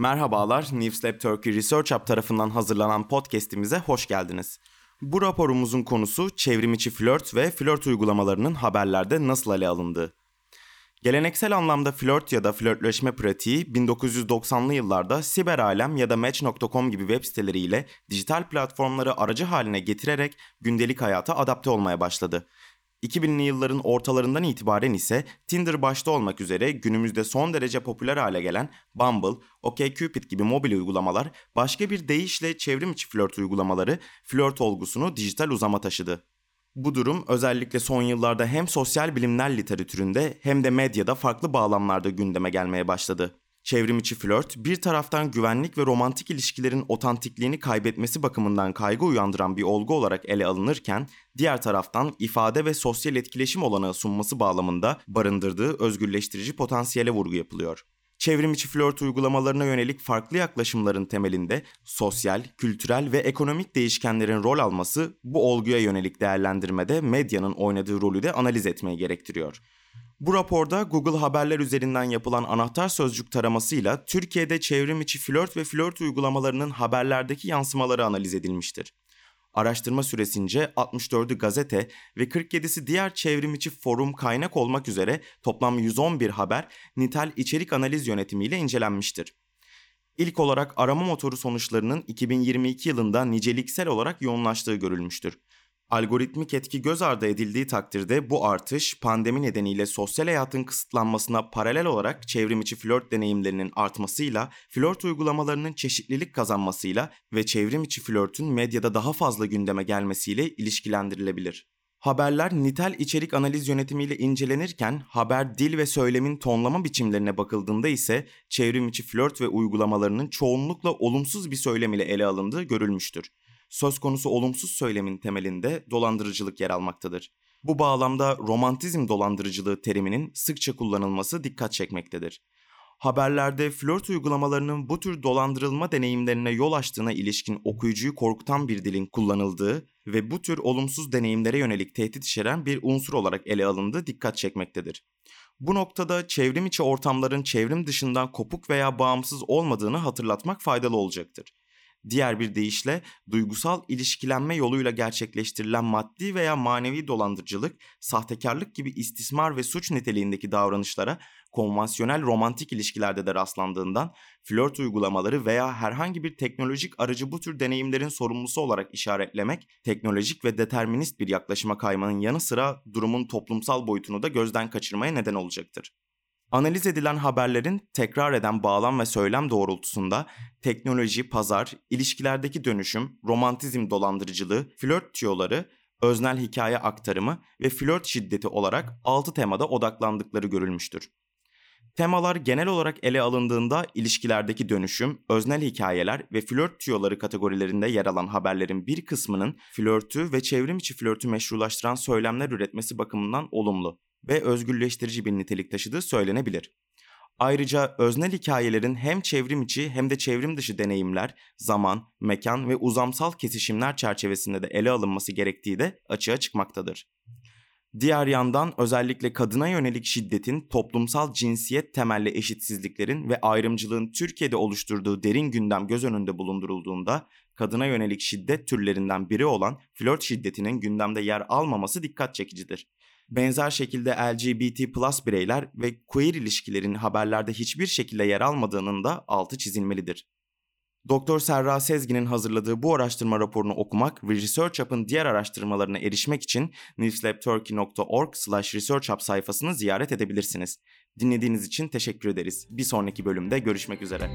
Merhabalar, Newslab Turkey Research Hub tarafından hazırlanan podcast'imize hoş geldiniz. Bu raporumuzun konusu çevrimiçi flört ve flört uygulamalarının haberlerde nasıl ele alındığı. Geleneksel anlamda flört ya da flörtleşme pratiği 1990'lı yıllarda siber alem ya da match.com gibi web siteleriyle dijital platformları aracı haline getirerek gündelik hayata adapte olmaya başladı. 2000'li yılların ortalarından itibaren ise Tinder başta olmak üzere günümüzde son derece popüler hale gelen Bumble, OkCupid gibi mobil uygulamalar başka bir deyişle çevrim içi flört uygulamaları flört olgusunu dijital uzama taşıdı. Bu durum özellikle son yıllarda hem sosyal bilimler literatüründe hem de medyada farklı bağlamlarda gündeme gelmeye başladı. Çevrimiçi flört bir taraftan güvenlik ve romantik ilişkilerin otantikliğini kaybetmesi bakımından kaygı uyandıran bir olgu olarak ele alınırken diğer taraftan ifade ve sosyal etkileşim olanağı sunması bağlamında barındırdığı özgürleştirici potansiyele vurgu yapılıyor. Çevrimiçi flört uygulamalarına yönelik farklı yaklaşımların temelinde sosyal, kültürel ve ekonomik değişkenlerin rol alması bu olguya yönelik değerlendirmede medyanın oynadığı rolü de analiz etmeyi gerektiriyor. Bu raporda Google Haberler üzerinden yapılan anahtar sözcük taramasıyla Türkiye'de çevrim içi flört ve flört uygulamalarının haberlerdeki yansımaları analiz edilmiştir. Araştırma süresince 64'ü gazete ve 47'si diğer çevrim içi forum kaynak olmak üzere toplam 111 haber nitel içerik analiz yönetimiyle incelenmiştir. İlk olarak arama motoru sonuçlarının 2022 yılında niceliksel olarak yoğunlaştığı görülmüştür. Algoritmik etki göz ardı edildiği takdirde bu artış pandemi nedeniyle sosyal hayatın kısıtlanmasına paralel olarak çevrim içi flört deneyimlerinin artmasıyla, flört uygulamalarının çeşitlilik kazanmasıyla ve çevrim içi flörtün medyada daha fazla gündeme gelmesiyle ilişkilendirilebilir. Haberler nitel içerik analiz yönetimiyle incelenirken haber dil ve söylemin tonlama biçimlerine bakıldığında ise çevrim içi flört ve uygulamalarının çoğunlukla olumsuz bir söylem ile ele alındığı görülmüştür söz konusu olumsuz söylemin temelinde dolandırıcılık yer almaktadır. Bu bağlamda romantizm dolandırıcılığı teriminin sıkça kullanılması dikkat çekmektedir. Haberlerde flört uygulamalarının bu tür dolandırılma deneyimlerine yol açtığına ilişkin okuyucuyu korkutan bir dilin kullanıldığı ve bu tür olumsuz deneyimlere yönelik tehdit içeren bir unsur olarak ele alındığı dikkat çekmektedir. Bu noktada çevrim içi ortamların çevrim dışından kopuk veya bağımsız olmadığını hatırlatmak faydalı olacaktır. Diğer bir deyişle duygusal ilişkilenme yoluyla gerçekleştirilen maddi veya manevi dolandırıcılık, sahtekarlık gibi istismar ve suç niteliğindeki davranışlara konvansiyonel romantik ilişkilerde de rastlandığından flört uygulamaları veya herhangi bir teknolojik aracı bu tür deneyimlerin sorumlusu olarak işaretlemek, teknolojik ve determinist bir yaklaşıma kaymanın yanı sıra durumun toplumsal boyutunu da gözden kaçırmaya neden olacaktır. Analiz edilen haberlerin tekrar eden bağlam ve söylem doğrultusunda teknoloji, pazar, ilişkilerdeki dönüşüm, romantizm dolandırıcılığı, flört tüyoları, öznel hikaye aktarımı ve flört şiddeti olarak 6 temada odaklandıkları görülmüştür. Temalar genel olarak ele alındığında ilişkilerdeki dönüşüm, öznel hikayeler ve flört tüyoları kategorilerinde yer alan haberlerin bir kısmının flörtü ve çevrim içi flörtü meşrulaştıran söylemler üretmesi bakımından olumlu ve özgürleştirici bir nitelik taşıdığı söylenebilir. Ayrıca öznel hikayelerin hem çevrim içi hem de çevrim dışı deneyimler, zaman, mekan ve uzamsal kesişimler çerçevesinde de ele alınması gerektiği de açığa çıkmaktadır. Diğer yandan özellikle kadına yönelik şiddetin, toplumsal cinsiyet temelli eşitsizliklerin ve ayrımcılığın Türkiye'de oluşturduğu derin gündem göz önünde bulundurulduğunda kadına yönelik şiddet türlerinden biri olan flört şiddetinin gündemde yer almaması dikkat çekicidir. Benzer şekilde LGBT plus bireyler ve queer ilişkilerin haberlerde hiçbir şekilde yer almadığının da altı çizilmelidir. Doktor Serra Sezgin'in hazırladığı bu araştırma raporunu okumak ve Research Hub'ın diğer araştırmalarına erişmek için newslabturkey.org slash researchhub sayfasını ziyaret edebilirsiniz. Dinlediğiniz için teşekkür ederiz. Bir sonraki bölümde görüşmek üzere.